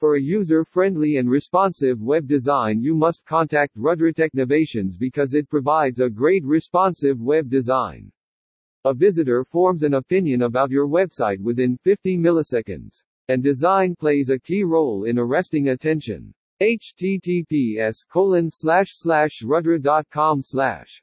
For a user-friendly and responsive web design you must contact Rudhrah Technovations because it provides a great responsive web design. A visitor forms an opinion about your website within 50 milliseconds. And design plays a key role in arresting attention. https colon slash slash rudra.com slash